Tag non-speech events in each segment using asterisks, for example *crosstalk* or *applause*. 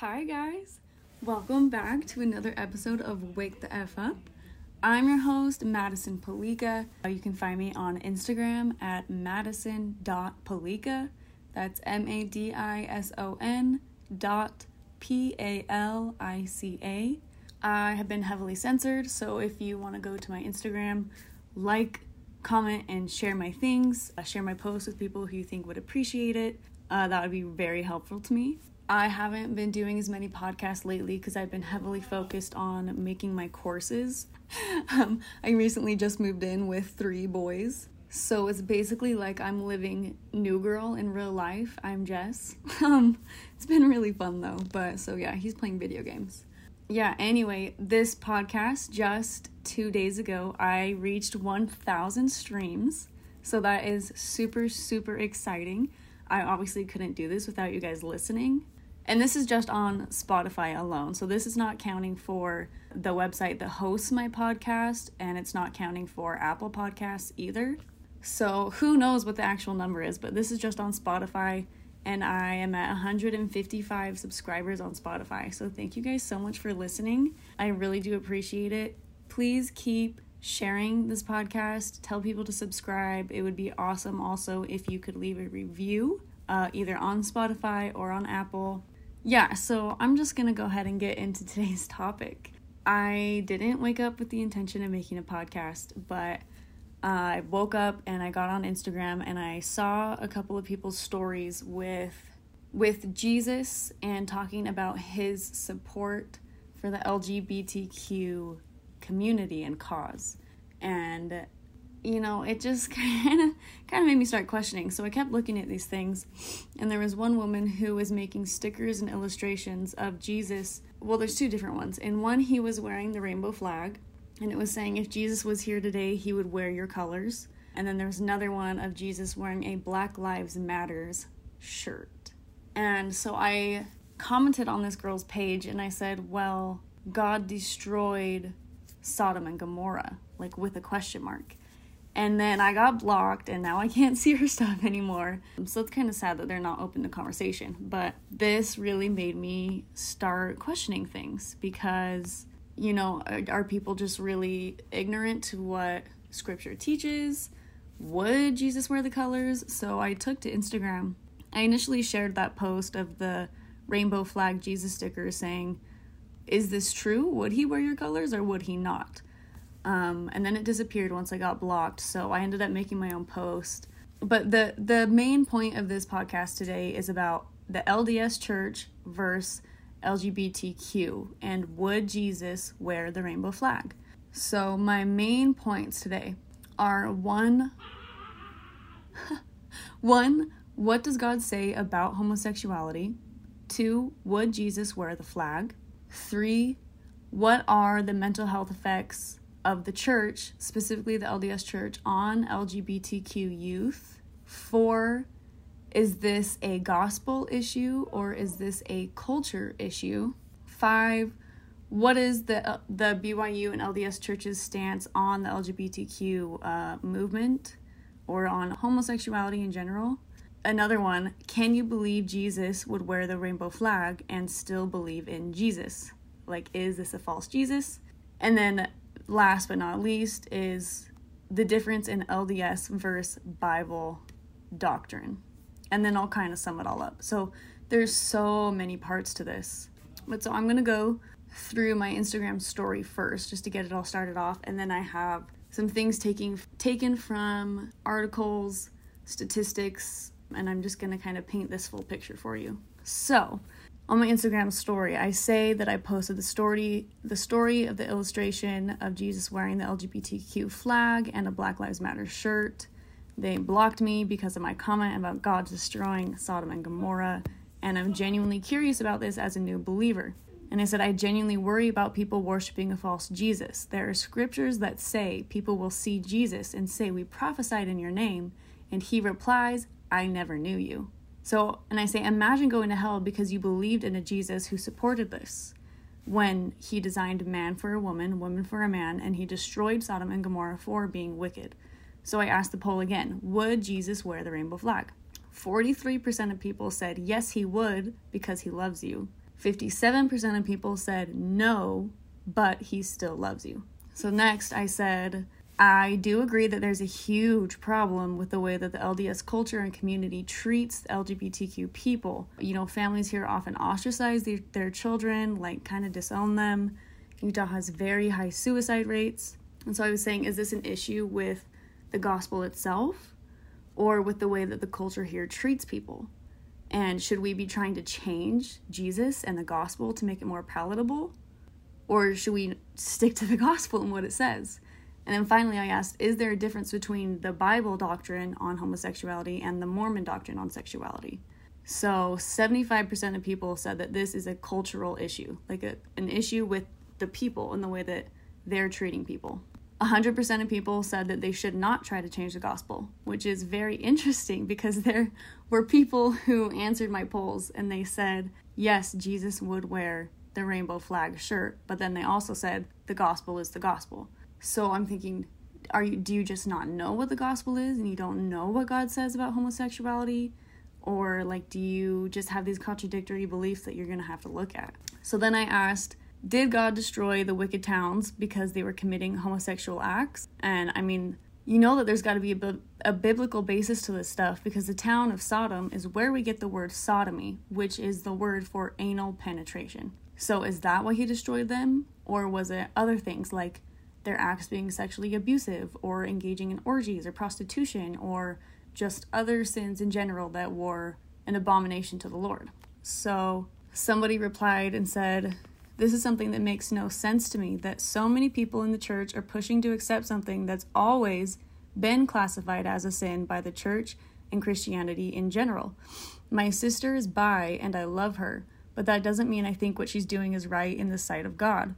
Hi, guys. Welcome back to another episode of Wake the F Up. I'm your host, Madison Palica. You can find me on Instagram at madison.palica. That's M A D I S O N dot P A L I C A. I have been heavily censored, so if you want to go to my Instagram, like, comment, and share my things, uh, share my posts with people who you think would appreciate it, uh, that would be very helpful to me. I haven't been doing as many podcasts lately because I've been heavily focused on making my courses. *laughs* um, I recently just moved in with three boys. So it's basically like I'm living New Girl in real life. I'm Jess. *laughs* um, it's been really fun though. But so yeah, he's playing video games. Yeah, anyway, this podcast just two days ago, I reached 1,000 streams. So that is super, super exciting. I obviously couldn't do this without you guys listening. And this is just on Spotify alone. So this is not counting for the website that hosts my podcast, and it's not counting for Apple Podcasts either. So who knows what the actual number is, but this is just on Spotify, and I am at 155 subscribers on Spotify. So thank you guys so much for listening. I really do appreciate it. Please keep sharing this podcast, tell people to subscribe. It would be awesome also if you could leave a review. Uh, either on Spotify or on Apple yeah, so I'm just gonna go ahead and get into today's *laughs* topic. I didn't wake up with the intention of making a podcast, but uh, I woke up and I got on Instagram and I saw a couple of people's stories with with Jesus and talking about his support for the LGBTQ community and cause. And you know, it just kind of kind of made me start questioning. So I kept looking at these things, and there was one woman who was making stickers and illustrations of Jesus. Well, there's two different ones. In one, he was wearing the rainbow flag, and it was saying, "If Jesus was here today, he would wear your colors." And then there was another one of Jesus wearing a Black Lives Matters shirt. And so I commented on this girl's page, and I said, "Well, God destroyed Sodom and Gomorrah, like with a question mark." And then I got blocked, and now I can't *laughs* see her stuff anymore. So it's kind of sad that they're not open to conversation. But this really made me start questioning things because, you know, are, people just really ignorant to what scripture teaches? Would Jesus wear the colors? So I took to Instagram. I initially shared that post of the rainbow flag Jesus sticker saying, Is this true? Would he wear your colors or would he not? Um, and then it disappeared once I got blocked. So I ended up making my own post. But the the main point of this podcast today is about the LDS Church versus LGBTQ and would Jesus wear the rainbow flag? So my main points today are one *laughs* one what does God say about homosexuality? Two, would Jesus wear the flag? Three, what are the mental health effects of the church, specifically the LDS church, on LGBTQ youth. Four, is this a gospel issue or is this a culture issue? Five, what is the uh, the BYU and LDS church's stance on the LGBTQ uh, movement or on homosexuality in general? Another one, can you believe Jesus would wear the rainbow flag and still believe in Jesus? Like, is this a false Jesus? And then last but not least is the difference in LDS versus Bible doctrine. And then I'll kind of sum it all up. So there's so many parts to this. But so I'm going to go through my Instagram story first just to get it all started off and then I have some things taking taken from articles, statistics, and I'm just going to kind of paint this full picture for you. So, on my Instagram story, I say that I posted the story the story of the illustration of Jesus wearing the LGBTQ flag and a Black Lives Matter shirt. They blocked me because of my comment about God destroying Sodom and Gomorrah, and I'm genuinely curious about this as a new believer. And I said, I genuinely worry about people worshiping a false Jesus. There are scriptures that say people will see Jesus and say, We prophesied in your name. And he replies, I never knew you. So, and I say, imagine going to hell because you believed in a Jesus who supported this when he designed man for a woman, woman for a man, and he destroyed Sodom and Gomorrah for being wicked. So I asked the poll again Would Jesus wear the rainbow flag? 43% of people said yes, he would because he loves you. 57% of people said no, but he still loves you. So, next I said, I do agree that there's a huge problem with the way that the LDS culture and community treats LGBTQ people. You know, families here often ostracize their, their children, like kind of disown them. Utah has very high suicide rates. And so I was saying, is this an issue with the gospel itself or with the way that the culture here treats people? And should we be trying to change Jesus and the gospel to make it more palatable? Or should we stick to the gospel and what it says? And then finally, I asked, is there a difference between the Bible doctrine on homosexuality and the Mormon doctrine on sexuality? So 75% of people said that this is a cultural issue, like a, an issue with the people and the way that they're treating people. 100% of people said that they should not try to change the gospel, which is very *laughs* interesting because there were people who answered my polls and they said, yes, Jesus would wear the rainbow flag shirt, but then they also said the gospel is the gospel. So I'm thinking, are you do you just not know what the gospel is and you don't know what God says about homosexuality? Or like do you just have these contradictory beliefs that you're to have to look at? So then I asked, did God destroy the wicked towns because they were committing homosexual acts? And I mean, you know that there's got to be a, a, biblical basis to this stuff because the town of Sodom is where we get the word sodomy, which is the word for anal penetration. So is that why he destroyed them? Or was it other things like their acts being sexually abusive or engaging in orgies or prostitution or just other sins in general that were an abomination to the Lord? So somebody replied and said, this is something that makes no sense to me that so many people in the church are pushing to accept something that's always been classified as a sin by the church and Christianity in general. My sister is bi and I love her, but that doesn't mean I think what she's doing is right in the sight of God.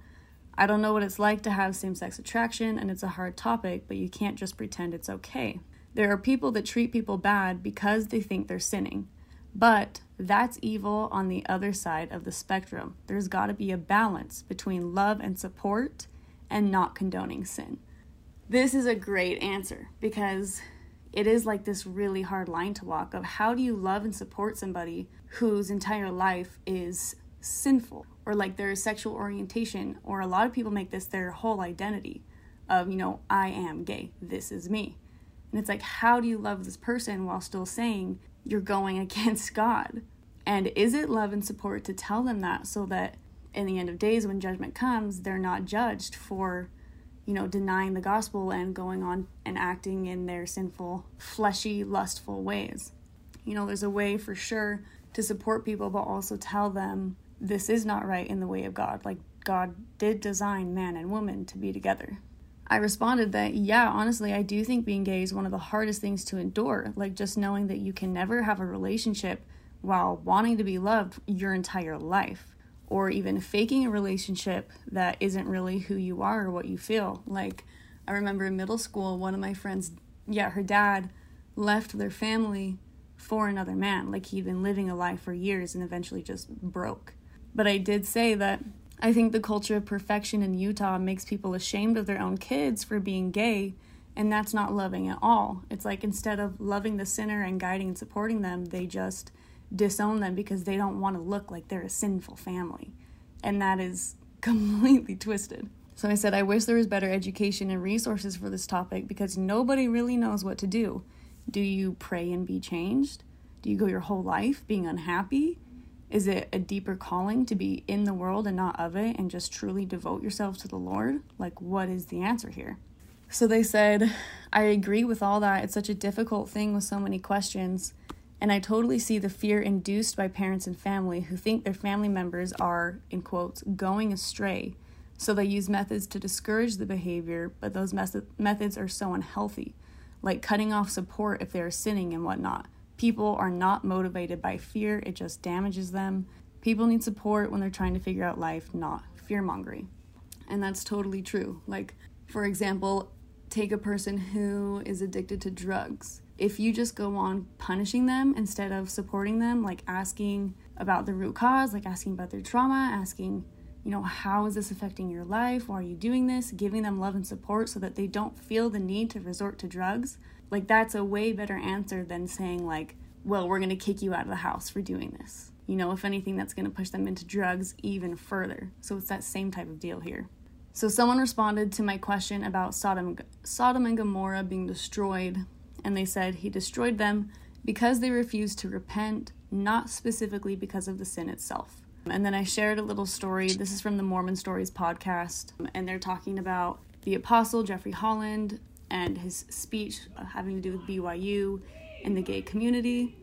I don't know what it's like to have same sex attraction, and it's a hard topic, but you can't just pretend it's okay. There are people that treat people bad because they think they're sinning. But that's evil on the other side of the spectrum. There's got to be a balance between love and support and not condoning sin. This is a great answer because it is like this really hard line to walk of how do you love and support somebody whose entire life is sinful or like their sexual orientation or a lot of people make this their whole identity of you know I am gay this is me and it's like how do you love this person while still saying you're going *laughs* against God. And is it love and support to tell them that so that in the end of days when judgment comes, they're not judged for, you know, denying the gospel and going on and acting in their sinful, fleshy, lustful ways? You know, there's a way for sure to support people, but also tell them this is not right in the way of God. Like, God did design man and woman to be together. I responded that, yeah, honestly, I do think being gay is one of the hardest things to endure. Like, just knowing that you can never have a relationship while wanting to be loved your entire life, or even faking a relationship that isn't really who you are or what you feel. Like, I remember in middle school, one of my friends, yeah, her dad left their family for another man. Like, he'd been living a life for years and eventually just broke. But I did say that I think the culture of perfection in Utah makes people ashamed of their own kids for being gay, and that's not loving at all. It's like instead of loving the sinner and guiding and supporting them, they just disown them because they don't want to look like they're a sinful family. And that is *laughs* completely twisted. So I said, I wish there was better education and resources for this topic because nobody really knows what to do. Do you pray and be changed? Do you go your whole life being unhappy? Is it a deeper calling to be in the world and not of it and just truly devote yourself to the Lord? Like, what is the answer here? So they said, I agree with all that. It's such a difficult thing with so many questions. And I totally see the fear induced by parents and family who think their family members are, in quotes, going astray. So they use methods to discourage the behavior, but those methods are so unhealthy, like cutting off support if they are sinning and whatnot. People are not motivated by fear, it just damages them. People need support when they're trying to figure out life, not fear mongering. And that's totally true. Like, for example, take a person who is addicted to drugs. If you just go on punishing them instead of supporting them, like asking about the root cause, like asking about their trauma, asking, you know, how is this affecting your life? Why are you doing this? Giving them love and support so that they don't feel the need to resort to drugs like that's a way better answer than saying like, well, we're going to kick you out of the house for doing this. you know, if anything, that's going to push them into drugs even further. So it's that same type of deal here. So someone responded to my question about Sodom, Sodom and Gomorrah being destroyed, and they said he destroyed them because they refused to repent, not specifically because of the sin itself. And then I shared a little story. This is from the Mormon Stories podcast, and they're talking about the apostle Jeffrey Holland and his speech having to do with BYU and the gay community.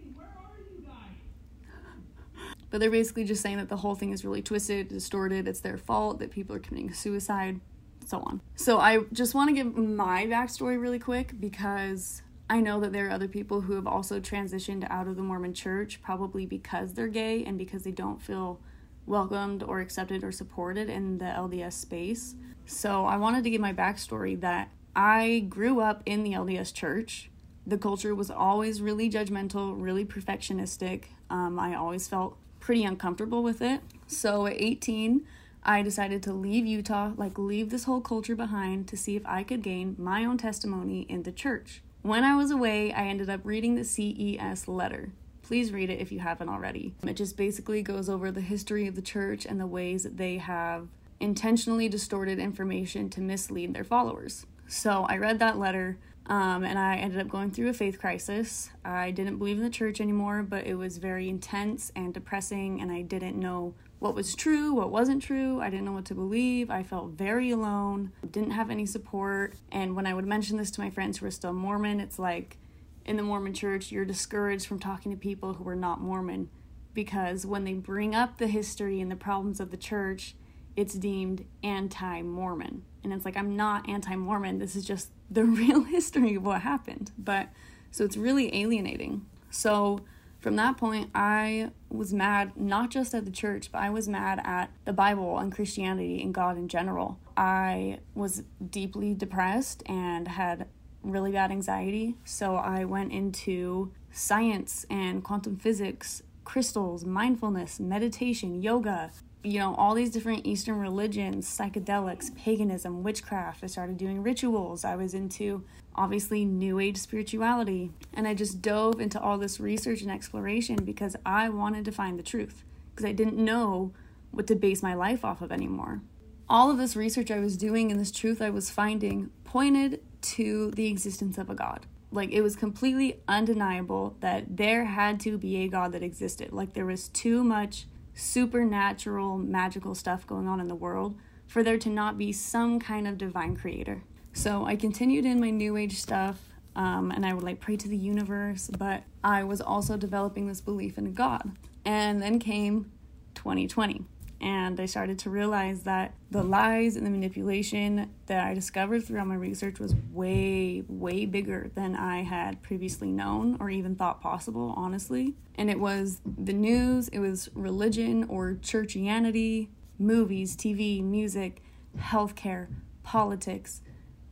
But they're basically just saying that the whole thing is really twisted, distorted, it's their fault, that people are committing suicide, so on. So I just want to give my backstory really quick because I know that there are other people who have also transitioned out of the Mormon church, probably because they're gay and because they don't feel welcomed or accepted or supported in the LDS space. So I wanted to give my backstory that I grew up in the LDS church. The culture was always really judgmental, really perfectionistic. Um, I always felt pretty uncomfortable with it. So at 18, I decided to leave Utah, like leave this whole culture behind to see if I could gain my own testimony in the church. When I was away, I ended up reading the CES letter. Please read it if you haven't already. It just basically goes over the history of the church and the ways that they have intentionally distorted information to mislead their followers. So I read that letter um, and I ended up going through a faith crisis. I didn't believe in the church anymore, but it was very intense and depressing, and I didn't know what was true, what wasn't true. I didn't know what to believe. I felt very alone, didn't have any support. And when I would mention this to my friends who are still Mormon, it's like in the Mormon church, you're discouraged from talking to people who are not Mormon because when they bring up the history and the problems of the church, it's deemed anti Mormon. And it's like, I'm not anti Mormon. This is just the *laughs* real history of what happened. But so it's really alienating. So from that point, I was mad not just at the church, but I was mad at the Bible and Christianity and God in general. I was deeply depressed and had really bad anxiety. So I went into science and quantum physics, crystals, mindfulness, meditation, yoga, you know, all these different Eastern religions, psychedelics, paganism, witchcraft. I started doing rituals. I was into obviously new age spirituality. And I just dove into all this research and exploration because I wanted to find the truth because I didn't know what to base my life off of anymore. All of this research I was doing and this truth I was finding pointed to the existence of a God. Like it was completely undeniable that there had to be a God that existed. Like there was too much supernatural, magical stuff going on in the world for there to not be some kind of divine creator. So I continued in my new age stuff um, and I would like pray to the universe, but I was also developing this belief in God. And then came 2020 and I started to realize that the lies and the manipulation that I discovered throughout my research was way, way bigger than I had previously known or even thought possible, honestly. And it was the news, it was religion or churchianity, movies, TV, music, healthcare, politics,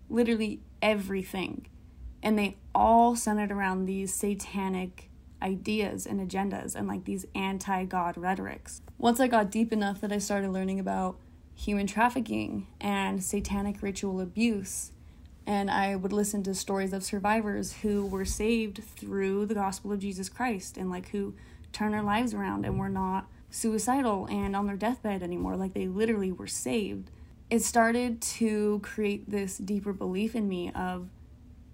literally everything. And they all centered around these satanic ideas and agendas and like these anti God rhetorics. Once I got deep enough that I started learning about human trafficking and satanic ritual abuse, and I would listen to stories of survivors who were saved through the gospel of Jesus Christ and like who turned their lives around and were not suicidal and on their deathbed anymore. Like they literally were saved. It started to create this deeper belief in me of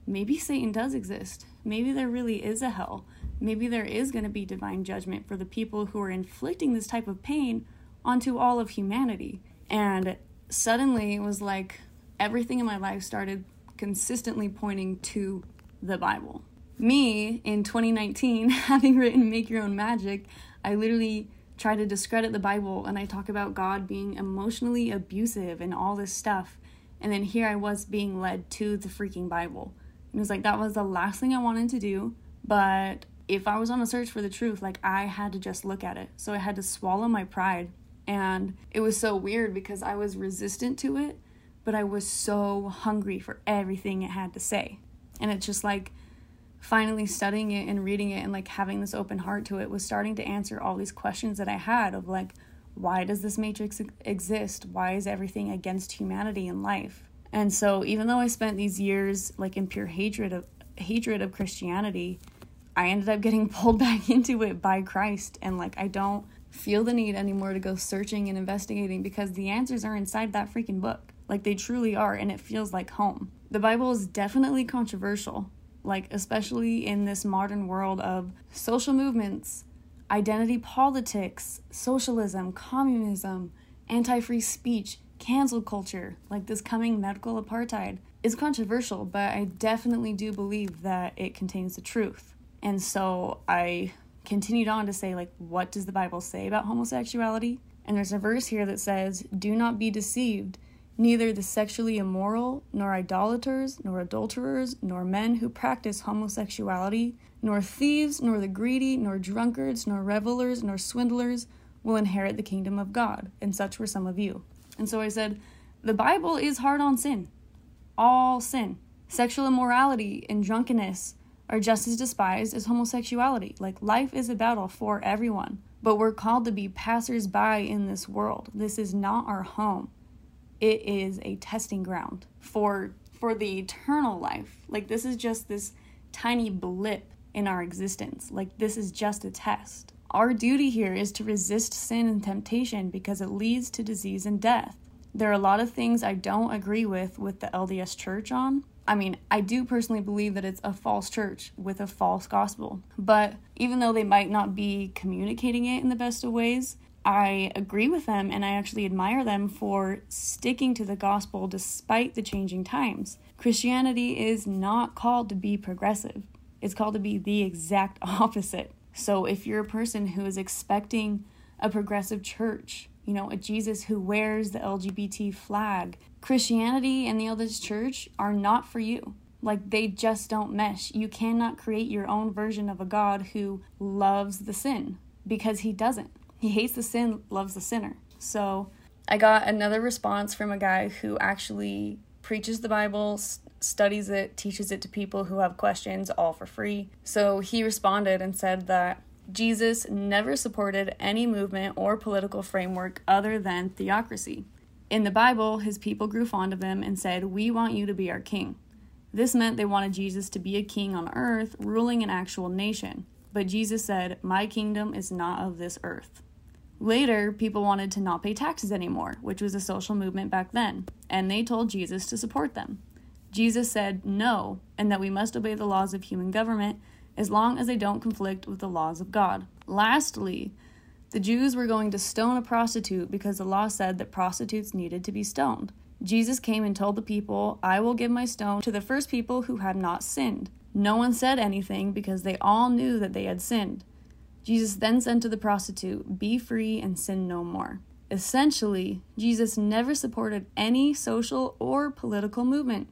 maybe Satan does exist. Maybe there really is a hell maybe there is going to be divine judgment for the people who are inflicting this type of pain onto all of humanity. And suddenly it was like everything in my life started consistently pointing to the Bible. Me in 2019, *laughs* having written Make Your Own Magic, I literally try to discredit the Bible and I talk about God being emotionally abusive and all this stuff. And then here I was being led to the freaking Bible. It was like that was the last thing I wanted to do, but if I was on a search for the truth, like I had to just look at it. So I had to swallow my pride. And it was so weird because I was resistant to it, but I was so hungry for everything it had to say. And it's just like finally studying it and reading it and like having this open heart to it was starting to answer all these questions that I had of like, why does this matrix exist? Why is everything against humanity and life? And so even though I spent these years like in pure hatred of hatred of Christianity, I ended up getting *laughs* pulled back into it by Christ. And like, I don't feel the need anymore to go searching and investigating because the answers are inside that freaking book. Like, they truly are. And it feels like home. The Bible is definitely controversial, like, especially in this modern world of social movements, identity politics, socialism, communism, anti free speech, cancel culture, like this coming medical apartheid, is controversial, but I definitely do believe that it contains the truth. And so I continued on to say, like, what does the Bible say about homosexuality? And there's a verse here that says, Do not be deceived. Neither the sexually immoral, nor idolaters, nor adulterers, nor men who practice homosexuality, nor thieves, nor the greedy, nor drunkards, nor revelers, nor swindlers will inherit the kingdom of God. And such were some of you. And so I said, The Bible is hard on sin. All sin. Sexual immorality and drunkenness are just as despised as homosexuality. Like, life is a battle for everyone. But we're called to be passers by in this world. This is not our home it is a testing ground for for the eternal life. Like this is just this tiny blip in our existence. Like this is just a test. Our duty here is to resist sin and temptation because it leads to disease and death. There are a lot of things I don't agree with with the LDS church on. I mean, I do personally believe that it's a false church with a false gospel. But even though they might not be communicating it in the best of ways, I agree with them and I actually admire them for sticking to the gospel despite the changing times. Christianity is not called to be progressive, it's called to be the exact *laughs* opposite. So if you're a person who is expecting a progressive church, you know, a Jesus who wears the LGBT flag, Christianity and the LDS church are not for you. Like they just don't mesh. You cannot create your own version of a God who loves the sin because he doesn't. He hates the sin, loves the sinner. So I got another response from a guy who actually preaches the Bible, studies it, teaches it to people who have questions, all for free. So he responded and said that Jesus never supported any movement or political framework other than theocracy. In the Bible, his people grew fond of him and said, We want you to be our king. This meant they wanted Jesus to be a king on earth, ruling an actual nation. But Jesus said, My kingdom is not of this earth. Later, people wanted to not pay taxes anymore, which was a social movement back then, and they told Jesus to support them. Jesus said no, and that we must obey the laws of human government as long as they don't conflict with the laws of God. Lastly, the Jews were going to stone a prostitute because the law said that prostitutes needed to be stoned. Jesus came and told the people, I will give my stone to the first people who had not sinned. No one said anything because they all knew that they had sinned. Jesus then said to the prostitute, Be free and sin no more. Essentially, Jesus never supported any social or political movement.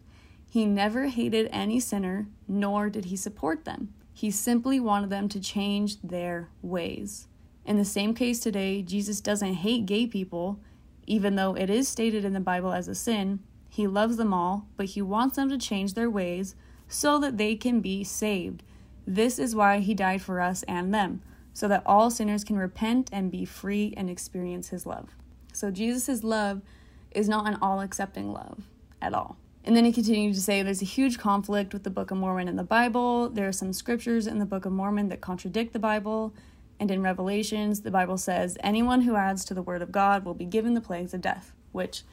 He never hated any sinner, nor did he support them. He simply wanted them to change their ways. In the same case today, Jesus doesn't hate gay people, even though it is stated in the Bible as a sin. He loves them all, but he wants them to change their ways so that they can be saved. This is why he died for us and them so that all sinners can repent and be free and experience his love. So Jesus' love is not an all accepting love at all. And then he continued to say there's a huge conflict with the Book of Mormon and the Bible. There are some scriptures in the Book of Mormon that contradict the Bible. And in Revelations, the Bible says anyone who adds to the word of God will be given the plagues of death, which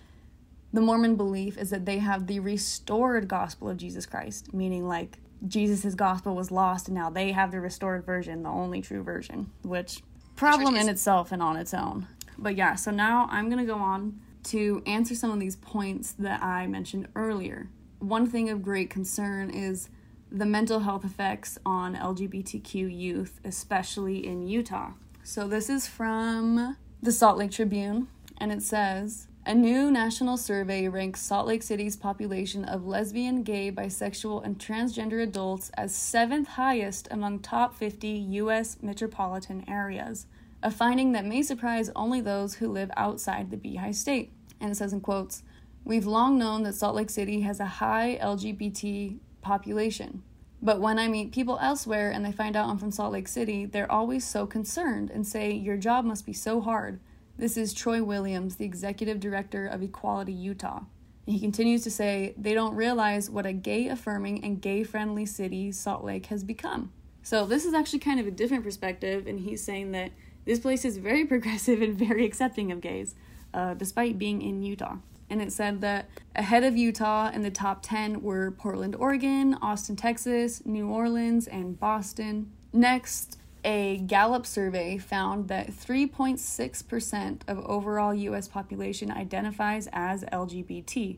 the Mormon belief is that they have the restored gospel of Jesus Christ, meaning like Jesus' gospel was lost and now they have the restored version, the only true version, which problem in itself and on its own. But yeah, so now I'm going to go on to answer some of these points that I mentioned earlier. One thing of great concern is the mental health effects on LGBTQ youth, especially in Utah. So this is from the Salt Lake Tribune, and it says a new national survey ranks Salt Lake City's population of lesbian, gay, bisexual, and transgender adults as seventh highest among top 50 U.S. metropolitan areas, a finding that may surprise only those who live outside the Beehive State. And it says in quotes, We've long known that Salt Lake City has a high LGBT population. But when I meet people elsewhere and they find out I'm from Salt Lake City, they're always so concerned and say, Your job must be so hard. This is Troy Williams, the executive director of Equality Utah. And he continues to say they don't realize what a gay affirming and gay friendly city Salt Lake has become. So this is actually kind of a different perspective, and he's saying that this place is very *laughs* progressive and very accepting of gays, uh, despite being in Utah. And it said that ahead of Utah in the top 10 were Portland, Oregon, Austin, Texas, New Orleans, and Boston. Next, a Gallup survey found that 3.6% of overall US population identifies as LGBT.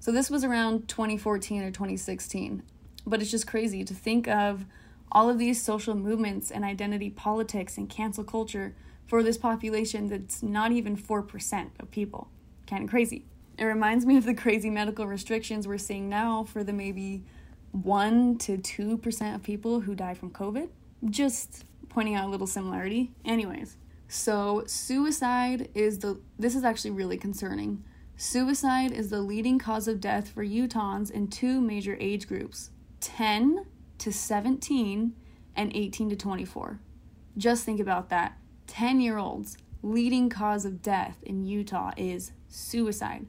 So this was around 2014 or 2016. But it's just crazy to think of all of these social movements and identity politics and cancel culture for this population that's not even 4% of people. Kind of crazy. It reminds me of the crazy medical restrictions we're seeing now for the maybe 1 to 2% of people who die from COVID. Just pointing out a little similarity. Anyways, so suicide is the this is actually really concerning. Suicide is the leading cause of death for Utahns in two major age groups 10 to 17 and 18 to 24. Just think about that. 10 year olds, leading cause of death in Utah is suicide.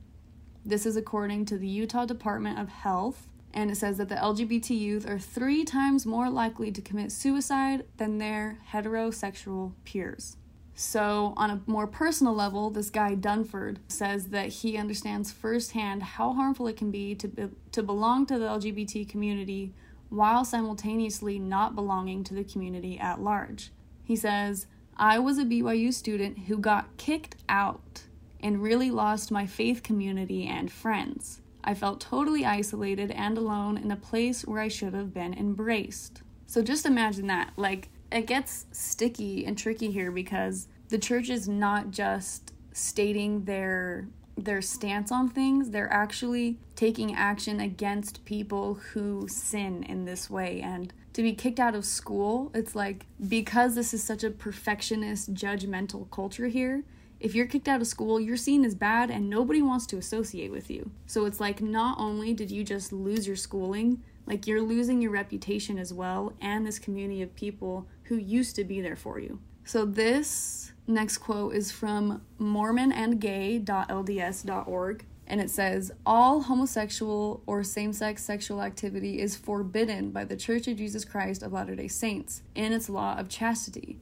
This is according to the Utah Department of Health, and it says that the LGBT youth are three times more likely to commit suicide than their heterosexual peers. So, on a more personal level, this guy Dunford says that he understands firsthand how harmful it can be to, be, to belong to the LGBT community while simultaneously not belonging to the community at large. He says, I was a BYU student who got kicked out and really lost my faith community and friends. I felt totally isolated and alone in a place where I should have been embraced. So just imagine that. Like, it gets sticky and tricky here because the church is not just stating their their stance on things they're actually taking action against people who sin in this way and to be kicked out of school it's like because this is such a perfectionist judgmental culture here if you're kicked out of school, you're seen as bad and nobody wants to associate with you. So it's like not only did you just lose your schooling, like you're losing your reputation as well and this community of people who used to be there for you. So this next quote is from mormonandgay.lds.org and it says all homosexual or same-sex sexual activity is forbidden by the Church of Jesus Christ of Latter-day Saints in its law of chastity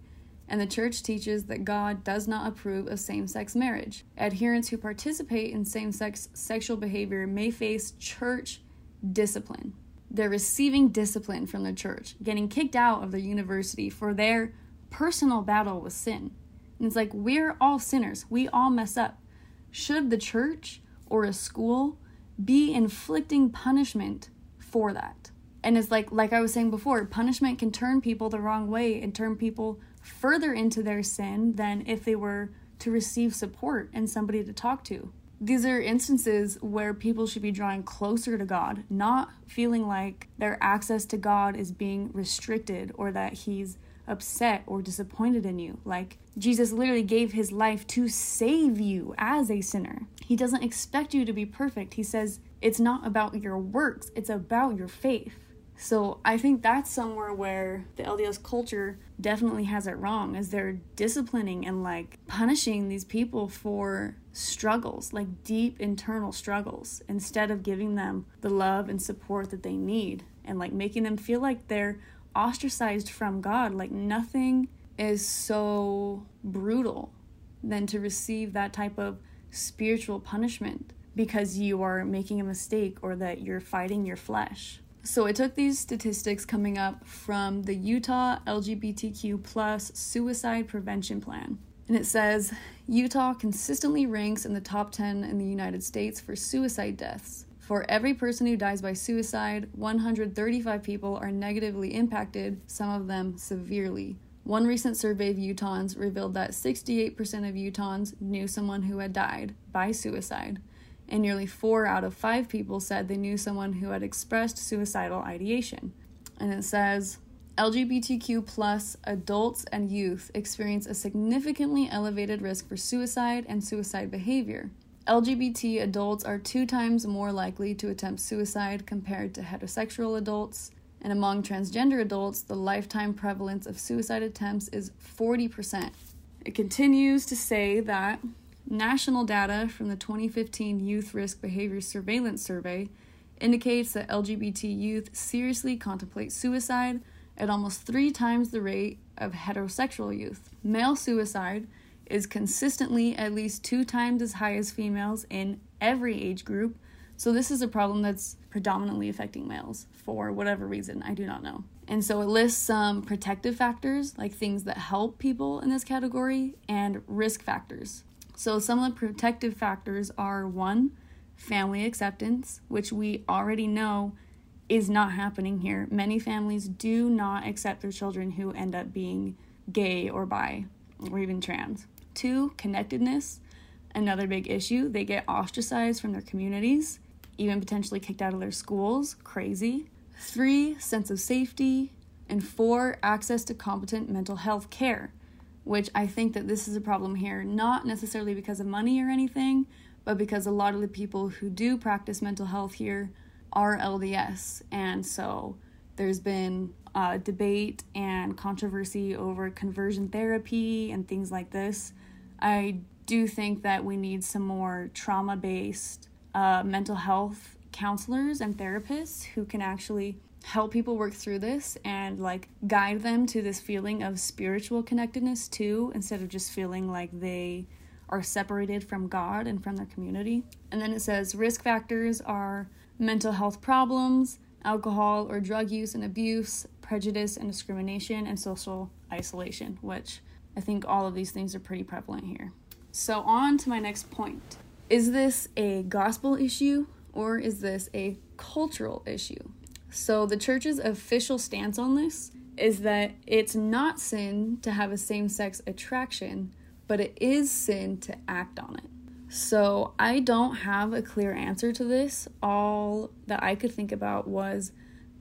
and the church teaches that God does not approve of same sex marriage. Adherents who participate in same sex sexual behavior may face church discipline. They're receiving discipline from the church, getting kicked out of the university for their personal battle with sin. And it's like, we're all sinners, we all mess up. Should the church or a school be inflicting punishment for that? And it's like like I was saying before, punishment can turn people the wrong way and turn people further into their sin than if they were to receive support and somebody to talk to. These are instances where people should be drawing closer to God, not feeling like their access to God is being restricted or that He's upset or disappointed in you. Like, Jesus literally gave His life to save you as a sinner. He doesn't expect you to be perfect. He says it's not about your works, it's about your faith. So I think that's somewhere where the LDS culture definitely has it wrong is they're disciplining and like punishing these people for struggles, like deep internal struggles, instead of giving them the love and support that they need and like making them feel like they're ostracized from God. Like nothing is so brutal than to receive that type of spiritual punishment because you are making a mistake or that you're fighting your flesh. So I took these statistics coming up from the Utah LGBTQ plus suicide prevention plan. And it says Utah consistently ranks in the top 10 in the United States for suicide deaths. For every person who dies by suicide, 135 people are negatively impacted, some of them severely. One recent survey of Utahns revealed that 68% of Utahns knew someone who had died by suicide and nearly four out of five people said they knew someone who had expressed suicidal ideation. And it says LGBTQ plus adults and youth experience a significantly elevated risk for suicide and suicide behavior. LGBT adults are two times more likely to attempt suicide compared to heterosexual adults, and among transgender adults, the lifetime prevalence of suicide attempts is 40%. It continues to say that National data from the 2015 Youth Risk Behavior Surveillance Survey indicates that LGBT youth seriously contemplate suicide at almost three times the rate of heterosexual youth. Male suicide is consistently at least two times as high as females in every age group. So, this is a problem that's predominantly affecting males for whatever reason. I do not know. And so, it lists some protective factors, like things that help people in this category, and risk factors. So, some of the protective factors are one, family acceptance, which we already know is not happening here. Many families do not accept their children who end up being gay or bi or even trans. Two, connectedness, another big issue. They get ostracized from their communities, even potentially kicked out of their schools. Crazy. Three, sense of safety. And four, access to competent mental health care, which I think that this is a problem here, not necessarily because of money or anything, but because a lot of the people who do practice mental health here are LDS. And so there's been uh, debate and controversy over conversion therapy and things like this. I do think that we need some more trauma based uh, mental health counselors and therapists who can actually help people work through this and like guide them to this feeling of spiritual connectedness too instead of just feeling like they are separated from God and from their community. And then it says risk factors are mental health problems, alcohol or drug use and abuse, prejudice and discrimination, and social isolation, which I think all of these things are pretty prevalent here. So, on to my next point. Is this a gospel issue or is this a cultural issue? So, the church's official stance on this is that it's not sin to have a same sex attraction, but it is sin to act on it. So I don't have a clear answer to this. All that I could think about was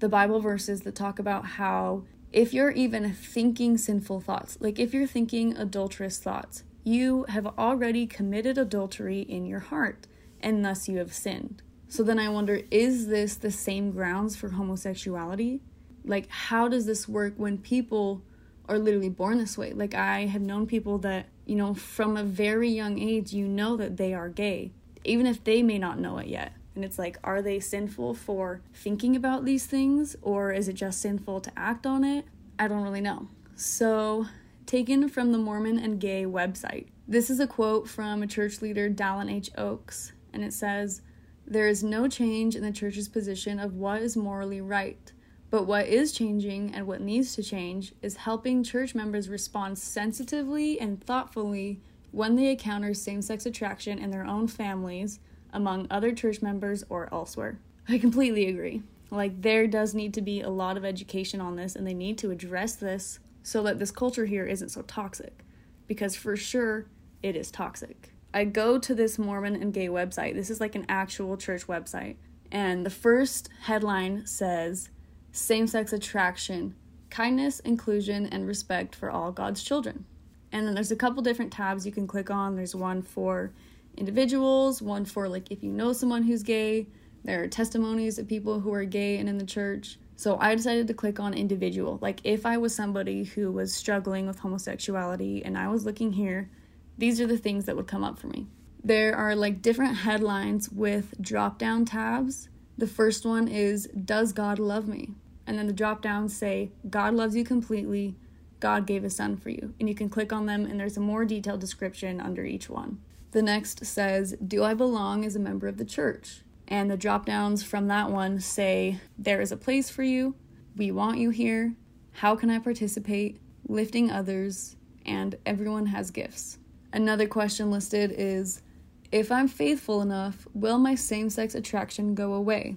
the Bible verses that talk about how if you're even thinking sinful thoughts, like if you're thinking adulterous thoughts, you have already committed adultery in your heart, and thus you have sinned. So then I wonder is this the same grounds for homosexuality? Like, how does this work when people are literally born this way? Like, I have known people that you know, from a very young age, you know that they are gay, even if they may not know it yet. And it's like, are they sinful for thinking about these things, or is it just sinful to act on it? I don't really know. So, taken from the Mormon and Gay website. This is a quote from a church leader, Dallin H. Oaks, and it says, There is no change in the church's position of what is morally right. But what is changing and what needs to change is helping church members respond sensitively and thoughtfully when they encounter same sex attraction in their own families, among other church members, or elsewhere. I completely agree. Like, there does need to be a lot of education on this, and they need to address this so that this culture here isn't so toxic. Because for sure, it is toxic. I go to this Mormon and gay website. This is like an actual church website. And the first headline says, same sex attraction, kindness, inclusion, and respect for all God's children. And then there's a couple different tabs you can click on. There's one for individuals, one for like if you know someone who's gay. There are testimonies of people who are gay and in the church. So I decided to click on individual. Like if I was somebody who was struggling with homosexuality and I was looking here, these are the things that would come up for me. There are like different headlines with drop down tabs. The first one is Does God love me? and then the drop downs say God loves you completely, God gave his son for you. And you can click on them and there's a more detailed description under each one. The next says, Do I belong as a member of the church? And the drop downs from that one say, There is a place for you, we want you here, how can I participate, lifting others, and everyone has gifts. Another question listed is, If I'm faithful enough, will my same sex attraction go away?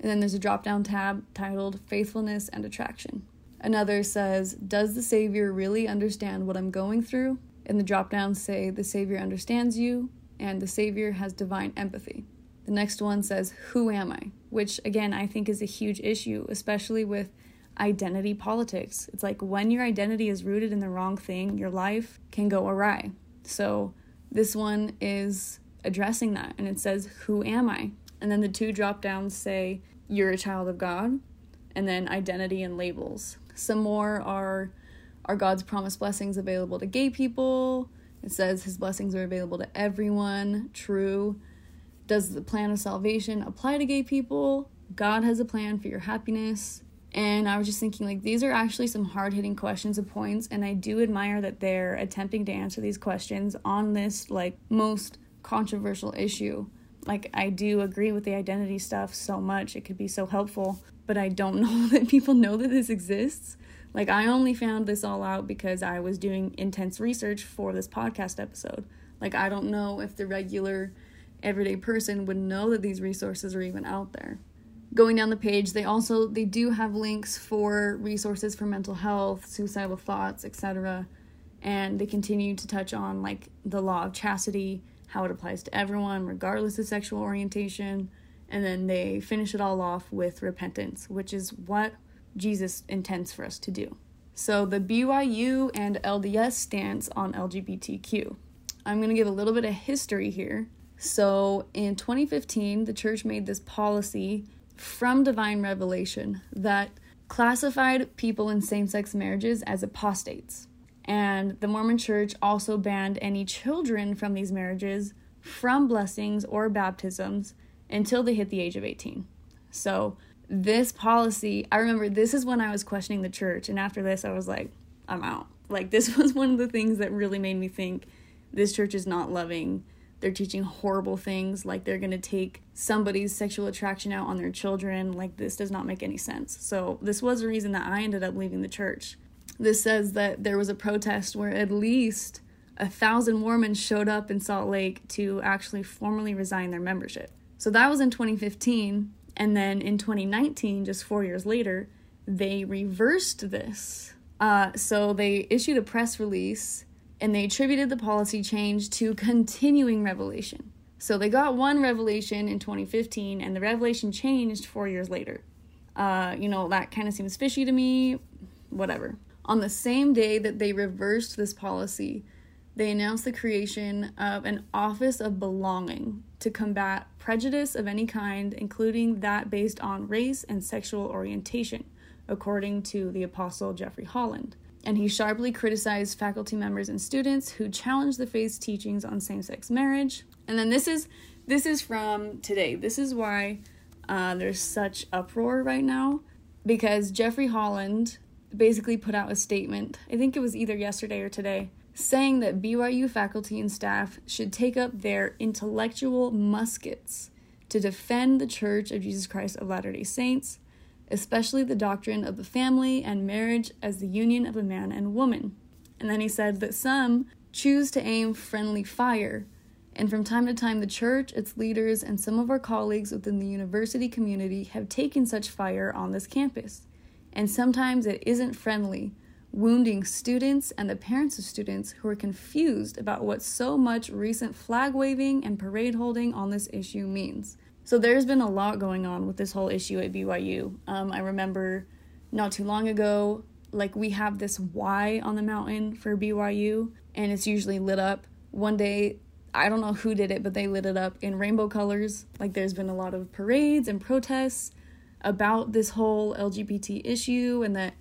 And then there's a drop down tab titled Faithfulness and Attraction. Another says, Does the Savior really understand what I'm going through? And the drop downs say, The Savior understands you, and the Savior has divine empathy. The next one says, Who am I? Which, again, I think is a huge issue, especially with identity politics. It's like when your identity is rooted in the wrong thing, your life can go awry. So, this one is addressing that, and it says, Who am I? And then the two drop downs say, You're a child of God, and then identity and labels. Some more are, Are God's promised blessings available to gay people? It says His blessings are available to everyone. True. Does the plan of salvation apply to gay people? God has a plan for your happiness. And I was just thinking, like, these are actually some hard hitting questions and points. And I do admire that they're attempting to answer these questions on this, like, most controversial issue. Like, I do agree with the identity stuff so much. It could be so helpful. But I don't *laughs* know that people know that this exists. Like, I only found this all out because I was doing intense research for this podcast episode. Like, I don't know if the regular everyday person would know that these resources are even out there. Going down the page they also they do have links for resources for mental health suicidal thoughts etc and they continue to touch on like the law of chastity how it applies to everyone regardless of sexual orientation. And then they finish it all off with repentance which is what jesus intends for us to do so the byu and lds stance on lgbtq i'm going to give a little bit of history here so in 2015 the church made this policy from divine revelation that classified people in same sex marriages as apostates. And the Mormon church also banned any children from these marriages from blessings or baptisms until they hit the age of 18. So, this policy, I remember this is when I was questioning the church. And after this, I was like, I'm out. Like, this *laughs* was one of the things that really made me think this church is not loving. They're teaching horrible things like they're going to take somebody's sexual attraction out on their children. Like this does not make any sense. So this was a reason that i ended up leaving the church. This says that there was a protest where at least a thousand mormons showed up in salt lake to actually formally resign their membership. So that was in 2015 and then in 2019 just four years later they reversed this uh, so they issued a press release and they attributed the policy change to continuing revelation. So they got one revelation in 2015, and the revelation changed four years later. Uh, you know, that kind of seems fishy to me, whatever. On the same day that they reversed this policy, they announced the creation of an Office of Belonging to combat prejudice of any kind, including that based on race and sexual orientation, according to the Apostle Jeffrey Holland and he sharply criticized faculty members and students who challenged the faith's teachings on same-sex marriage. And then this is this is from today. This is why uh, there's such uproar right now because Jeffrey Holland basically put out a statement. I think it was either yesterday or today, saying that BYU faculty and staff should take up their intellectual muskets to defend the Church of Jesus Christ of Latter day Saints especially the doctrine of the family and marriage as the union of a man and woman. And then he said that some choose to aim friendly fire, and from time to time, the church, its leaders, and some of our colleagues within the university community have taken such fire on this campus. And sometimes it isn't friendly, wounding students and the parents of students who are confused about what so much recent flag waving and parade holding on this issue means. So there's been a lot going on with this whole issue at BYU. Um, I remember not too long ago, like we have this Y on the mountain for BYU, and it's usually lit up. One day, I don't know who did it, but they lit it up in rainbow colors. Like there's been a lot of parades and protests about this whole LGBT issue, and that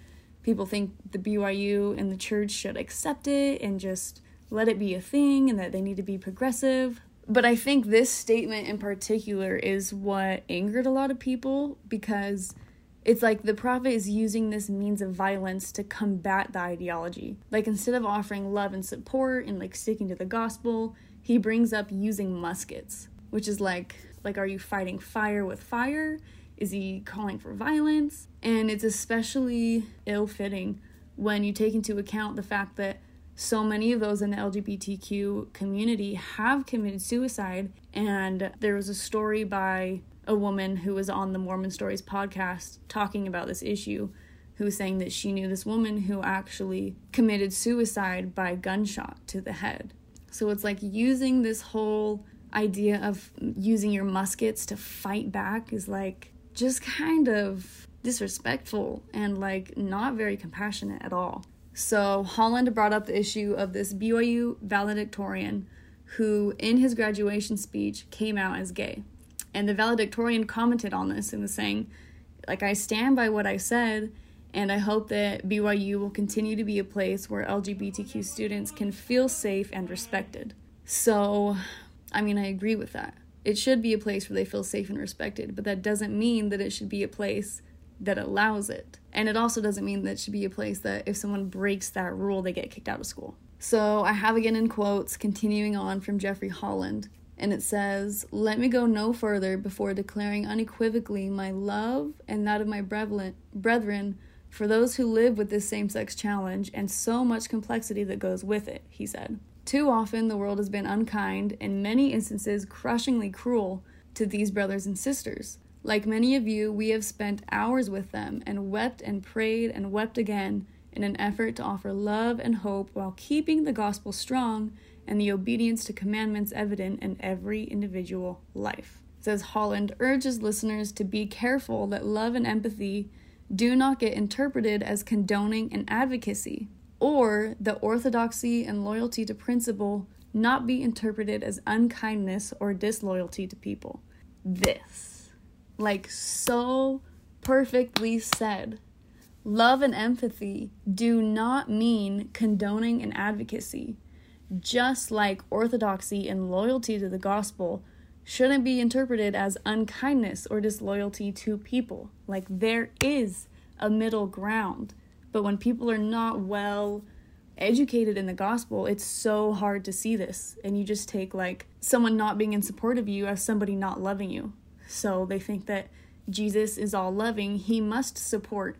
people think the BYU and the church should accept it and just let it be a thing, and that they need to be progressive. But I think this statement in particular is what angered a lot of people because it's like the prophet is using this means of violence to combat the ideology. Like instead of offering love and support and like sticking to the gospel, he brings up using muskets, which is like like are you fighting fire with fire? Is he calling for violence? And it's especially ill-fitting when you take into account the fact that so many of those in the LGBTQ community have committed suicide. And there was a story by a woman who was on the Mormon Stories podcast talking about this issue, who was saying that she knew this woman who actually committed suicide by gunshot to the head. So it's like using this whole idea of using your muskets to fight back is like just kind of disrespectful and like not very compassionate at all. So Holland brought up the issue of this BYU valedictorian who, in his graduation speech, came out as gay. And the valedictorian commented on this and was saying, like, I stand by what I said, and I hope that BYU will continue to be a place where LGBTQ students can feel safe and respected. So, I mean, I agree with that. It should be a place where they feel safe and respected, but that doesn't mean that it should be a place that allows it. And it also doesn't mean that it should be a place that if someone breaks that rule, they get kicked out of school. So I have again in quotes, continuing on from Jeffrey Holland, and it says, Let me go no further before declaring unequivocally my love and that of my brethren for those who live with this same sex challenge and so much complexity that goes with it, he said. Too often, the world has been unkind, in many instances, crushingly cruel to these brothers and sisters. Like many of you, we have spent hours with them and wept and prayed and wept again in an effort to offer love and hope while keeping the gospel strong and the obedience to commandments evident in every individual life. says Holland urges listeners to be careful that love and empathy do not get interpreted as condoning and advocacy, or that orthodoxy and loyalty to principle not be interpreted as unkindness or disloyalty to people. This, like so perfectly said. Love and empathy do not mean condoning and advocacy, just like orthodoxy and loyalty to the gospel shouldn't be interpreted as unkindness or disloyalty to people. Like there is a middle ground. But when people are not well educated in the gospel, it's so hard to see this. And you just take like someone not being in support of you as somebody not loving you. So they think that Jesus is all loving, he must support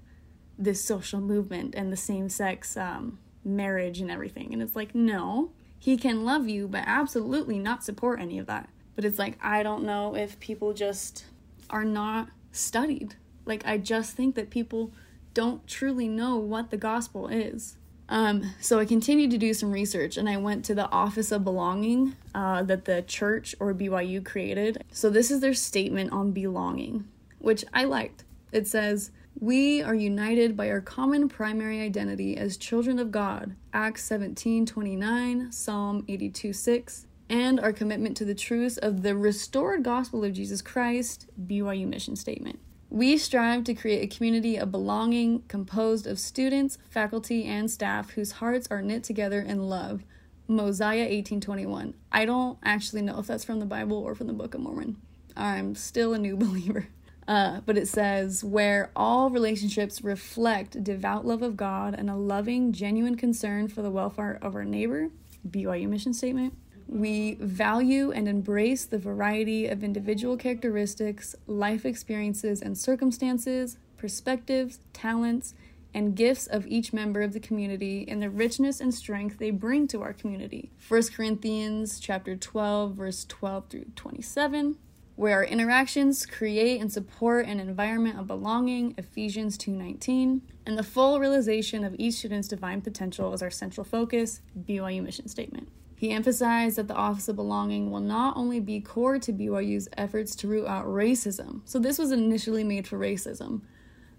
this social movement and the same sex um, marriage and everything. And it's like, no, he can love you, but absolutely not support any of that. But it's like, I don't know if people just are not studied. Like, I just think that people don't truly know what the gospel is. Um, so I continued to do some research and I went to the Office of Belonging uh, that the church or BYU created. So this is their statement on belonging, which I liked. It says, we are united by our common primary identity as children of God, Acts 17 29, Psalm 82 6, and our commitment to the truths of the restored gospel of Jesus Christ, BYU mission statement. We strive to create a community of belonging composed of students, faculty, and staff whose hearts are knit together in love. Mosiah 1821. I don't actually know if that's from the Bible or from the Book of Mormon. I'm still a new *laughs* believer. Uh, but it says, where all relationships reflect devout love of God and a loving, genuine concern for the welfare of our neighbor. BYU mission statement. We value and embrace the variety of individual characteristics, life experiences and circumstances, perspectives, talents, and gifts of each member of the community and the richness and strength they bring to our community. 1 Corinthians chapter 12 verse 12 through 27 where our interactions create and support an environment of belonging ephesians 2.19 and the full realization of each student's divine potential is our central focus byu mission statement he emphasized that the office of belonging will not only be core to byu's efforts to root out racism so this was initially made for racism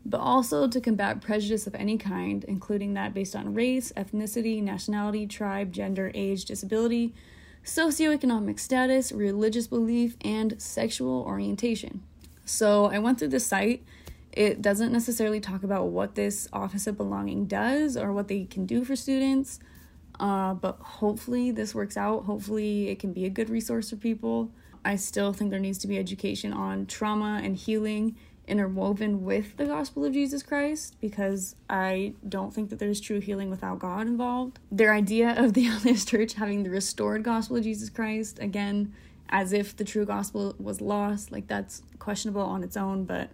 but also to combat prejudice of any kind including that based on race ethnicity nationality tribe gender age disability socioeconomic status, religious belief, and sexual orientation. So I went through the site. It doesn't necessarily talk about what this Office of Belonging does or what they can do for students, uh, but hopefully this works out. Hopefully it can be a good resource for people. I still think there needs to be education on trauma and healing interwoven with the gospel of Jesus Christ because I don't think that there's true healing without God involved. Their idea of the *laughs* LDS Church having the restored gospel of Jesus Christ, again, as if the true gospel was lost, like that's questionable on its own, but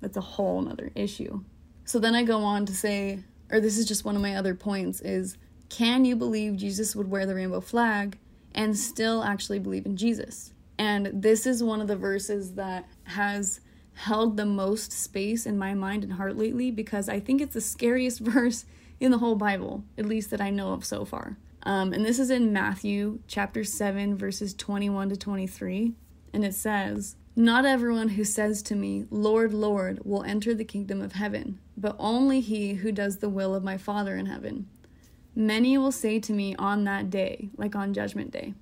that's a whole nother issue. So then I go on to say, or this is just one of my other points, is can you believe Jesus would wear the rainbow flag and still actually believe in Jesus? And this is one of the verses that has held the most space in my mind and heart lately because I think it's the scariest *laughs* verse in the whole Bible, at least that I know of so far. Um, and this is in Matthew chapter 7, verses 21 to 23. And it says, Not everyone who says to me, Lord, Lord, will enter the kingdom of heaven, but only he who does the will of my Father in heaven. Many will say to me on that day, like on Judgment Day,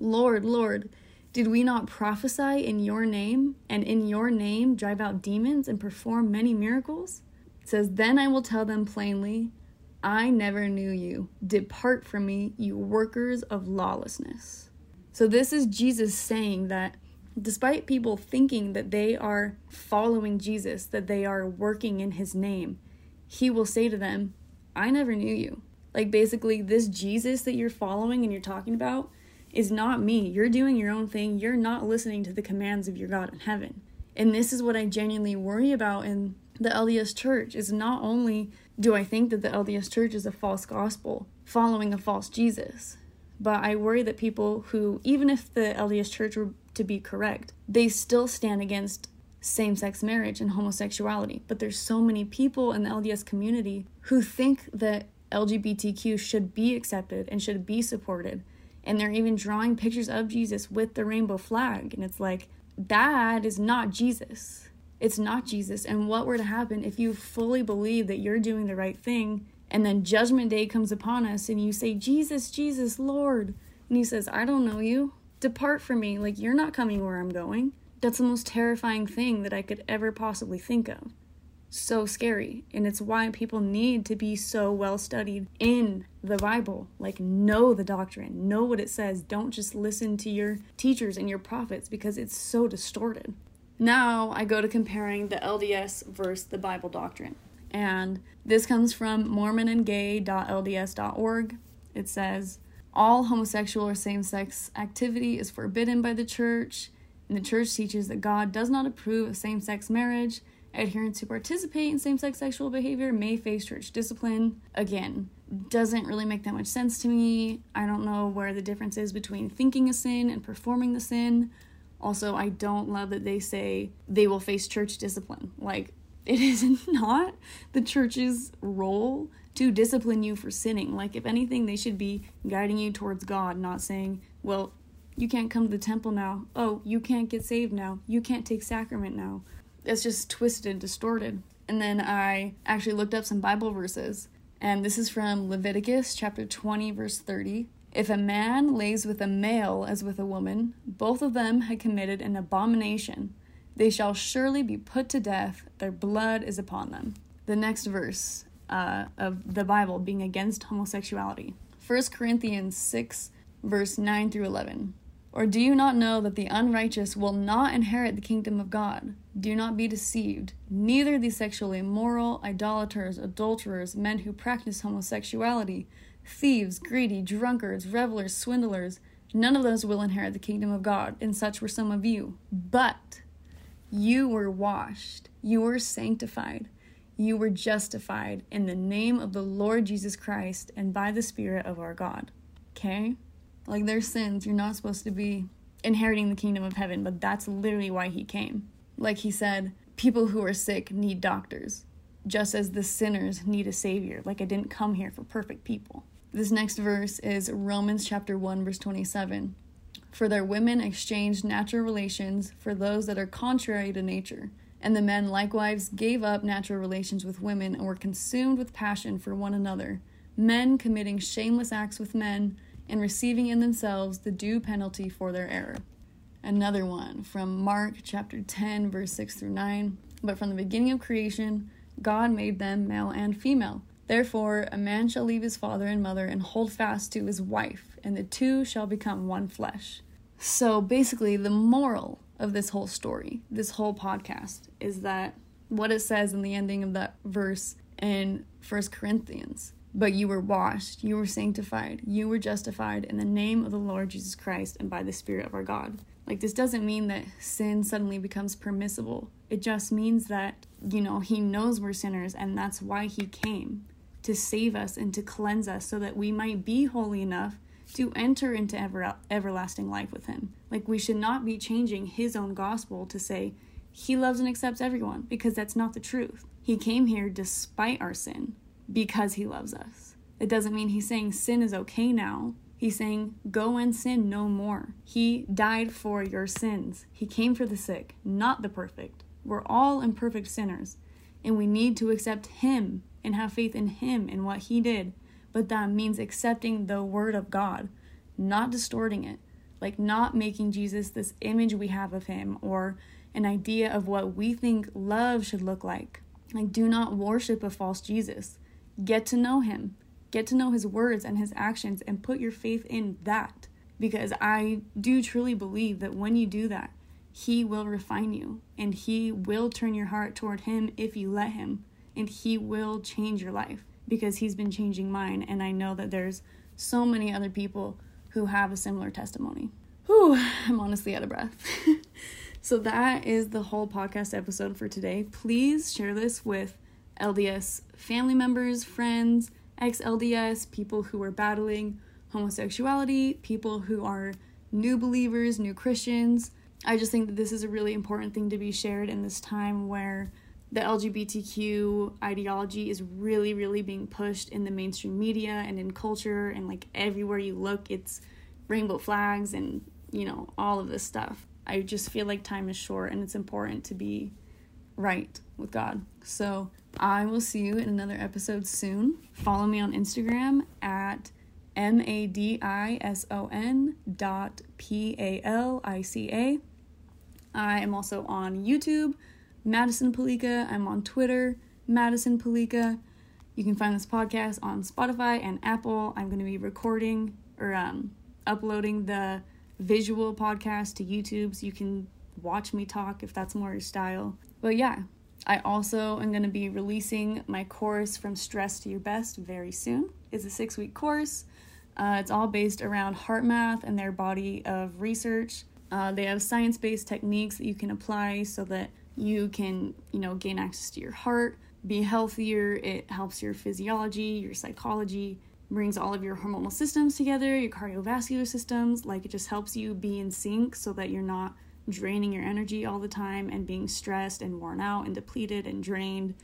Lord, Lord, did we not prophesy in your name, and in your name drive out demons and perform many miracles? It says, Then I will tell them plainly, I never knew you. Depart from me, you workers of lawlessness. So, this is Jesus saying that despite people thinking that they are following Jesus, that they are working in his name, he will say to them, I never knew you. Like, basically, this Jesus that you're following and you're talking about is not me. You're doing your own thing. You're not listening to the commands of your God in heaven. And this is what I genuinely worry about in the LDS church is not only do I think that the LDS church is a false gospel following a false Jesus, but I worry that people who even if the LDS church were to be correct, they still stand against same sex marriage and homosexuality. But there's so many people in the LDS community who think that LGBTQ should be accepted and should be supported. And they're even drawing pictures of Jesus with the rainbow flag. And it's like, that is not Jesus. It's not Jesus. And what were to happen if you fully believe that you're doing the right thing and then judgment day comes upon us and you say, Jesus, Jesus, Lord. And he says, I don't know you. Depart from me. Like, you're not coming where I'm going. That's the most terrifying thing that I could ever possibly think of. So scary. And it's why people need to be so well studied in the Bible. Like, know the doctrine, know what it says. Don't just listen to your teachers and your prophets because it's so distorted. Now I go to comparing the LDS versus the Bible doctrine. And this comes from mormonandgay.lds.org. It says, all homosexual or same sex activity is forbidden by the church, and the church teaches that God does not approve of same sex marriage. Adherents who participate in same sex sexual behavior may face church discipline. Again, doesn't really make that much sense to me. I don't know where the difference is between thinking a sin and performing the sin. Also, I don't love that they say they will face church discipline. Like, it *laughs* is not the church's role to discipline you for sinning. Like, if anything, they should be guiding you towards God, not saying, well, you can't come to the temple now. Oh, you can't get saved now. You can't take sacrament now. It's just twisted, and distorted. And then I actually looked up some Bible verses, and this is from Leviticus chapter 20, verse 30. If a man lays with a male as with a woman, both of them had committed an abomination. They shall surely be put to death, their blood is upon them. The next verse uh, of the Bible being against homosexuality 1 Corinthians 6, verse 9 through 11. Or do you not know that the unrighteous will not inherit the kingdom of God? Do not be deceived. Neither the sexually immoral, idolaters, adulterers, men who practice homosexuality, thieves, greedy, drunkards, revelers, swindlers, none of those will inherit the kingdom of God, and such were some of you. But you were washed, you were sanctified, you were justified in the name of the Lord Jesus Christ and by the Spirit of our God. Okay? Like their sins, you're not supposed to be inheriting the kingdom of heaven, but that's literally why he came. Like he said, people who are sick need doctors, just as the sinners need a savior. Like I didn't come here for perfect people. This next verse is Romans chapter 1 verse 27. For their women exchanged natural relations for those that are contrary to nature, and the men likewise gave up natural relations with women and were consumed with passion for one another, men committing shameless acts with men and receiving in themselves the due penalty for their error. Another one from Mark chapter 10, verse 6 through 9. But from the beginning of creation, God made them male and female. Therefore, a man shall leave his father and mother and hold fast to his wife, and the two shall become one flesh. So basically, the moral of this whole story, this whole podcast, is that what it says in the ending of that verse in First Corinthians but you were washed, you were sanctified, you were justified in the name of the Lord Jesus Christ and by the Spirit of our God. Like, this doesn't mean that sin suddenly becomes permissible. It just means that, you know, He knows we're sinners, and that's why He came to save us and to cleanse us so that we might be holy enough to enter into ever, everlasting life with Him. Like, we should not be changing His own gospel to say, He loves and accepts everyone, because that's not the truth. He came here despite our sin because he loves us. It doesn't mean he's saying sin is okay now. He's saying, go and sin no more. He died for your sins. He came for the sick, not the perfect. We're all imperfect sinners, and we need to accept Him and have faith in Him and what He did. But that means accepting the Word of God, not distorting it, like not making Jesus this image we have of Him or an idea of what we think love should look like. Like, do not worship a false Jesus. Get to know him. Get to know his words and his actions and put your faith in that. Because I do truly believe that when you do that, He will refine you and He will turn your heart toward Him if you let Him. And He will change your life because He's been changing mine. And I know that there's so many other people who have a similar testimony. Whew, I'm honestly out of breath. *laughs* so that is the whole podcast episode for today. Please share this with LDS family members, friends, ex LDS, people who are battling homosexuality, people who are new believers, new Christians. I just think that this is a really important thing to be shared in this time where the LGBTQ ideology is really, really being pushed in the mainstream media and in culture, and like everywhere you look, it's rainbow flags and you know, all of this stuff. I just feel like time is short and it's important to be right with God. So I will see you in another episode soon. Follow me on Instagram at M A D I S O N dot P A L I C A. I am also on YouTube, Madison Palica. I'm on Twitter, Madison Palica. You can find this podcast on Spotify and Apple. I'm going to be recording or um, uploading the visual podcast to YouTube so you can watch me talk if that's more your style. But yeah, I also am going to be releasing my course from stress to your best very soon. It's a six week course. Uh, it's all based around heart math and their body of research. Uh, they have science based techniques that you can apply so that you can, you know, gain access to your heart, be healthier. It helps your physiology, your psychology, brings all of your hormonal systems together, your cardiovascular systems. Like it just helps you be in sync so that you're not draining your energy all the time and being stressed and worn out and depleted and drained,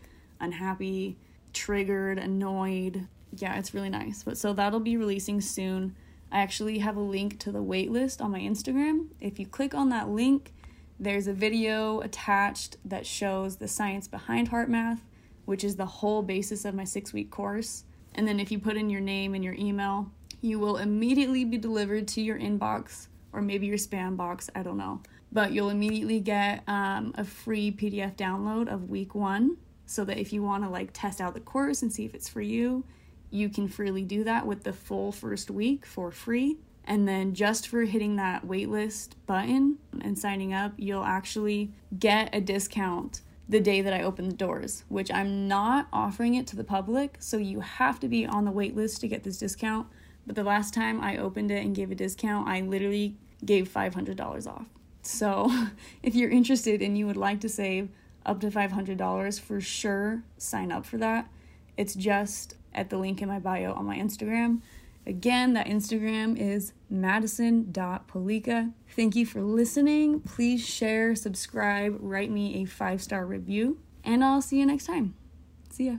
unhappy, triggered, annoyed. Yeah, it's really nice. But so that'll be releasing soon. I actually have a link to the waitlist on my Instagram. If you click on that link, there's a video attached that shows the science behind heart math, which is the whole basis of my six week course. And then if you put in your name and your email, you will immediately be delivered to your inbox or maybe your spam box, I don't know. But you'll immediately get um, a free PDF download of week one so that if you want to like test out the course and see if it's for you, you can freely do that with the full first week for free. And then just for hitting that waitlist button and signing up, you'll actually get a discount the day that I open the doors, which I'm not offering it to the public. So you have to be on the waitlist to get this discount. But the last time I opened it and gave a discount, I literally gave $500 off. So *laughs* if you're interested and you would like to save up to $500, for sure sign up for that. It's just at the link in my bio on my Instagram. Again, that Instagram is madison.palica. Thank you for listening. Please share, subscribe, write me a five star review, and I'll see you next time. See ya.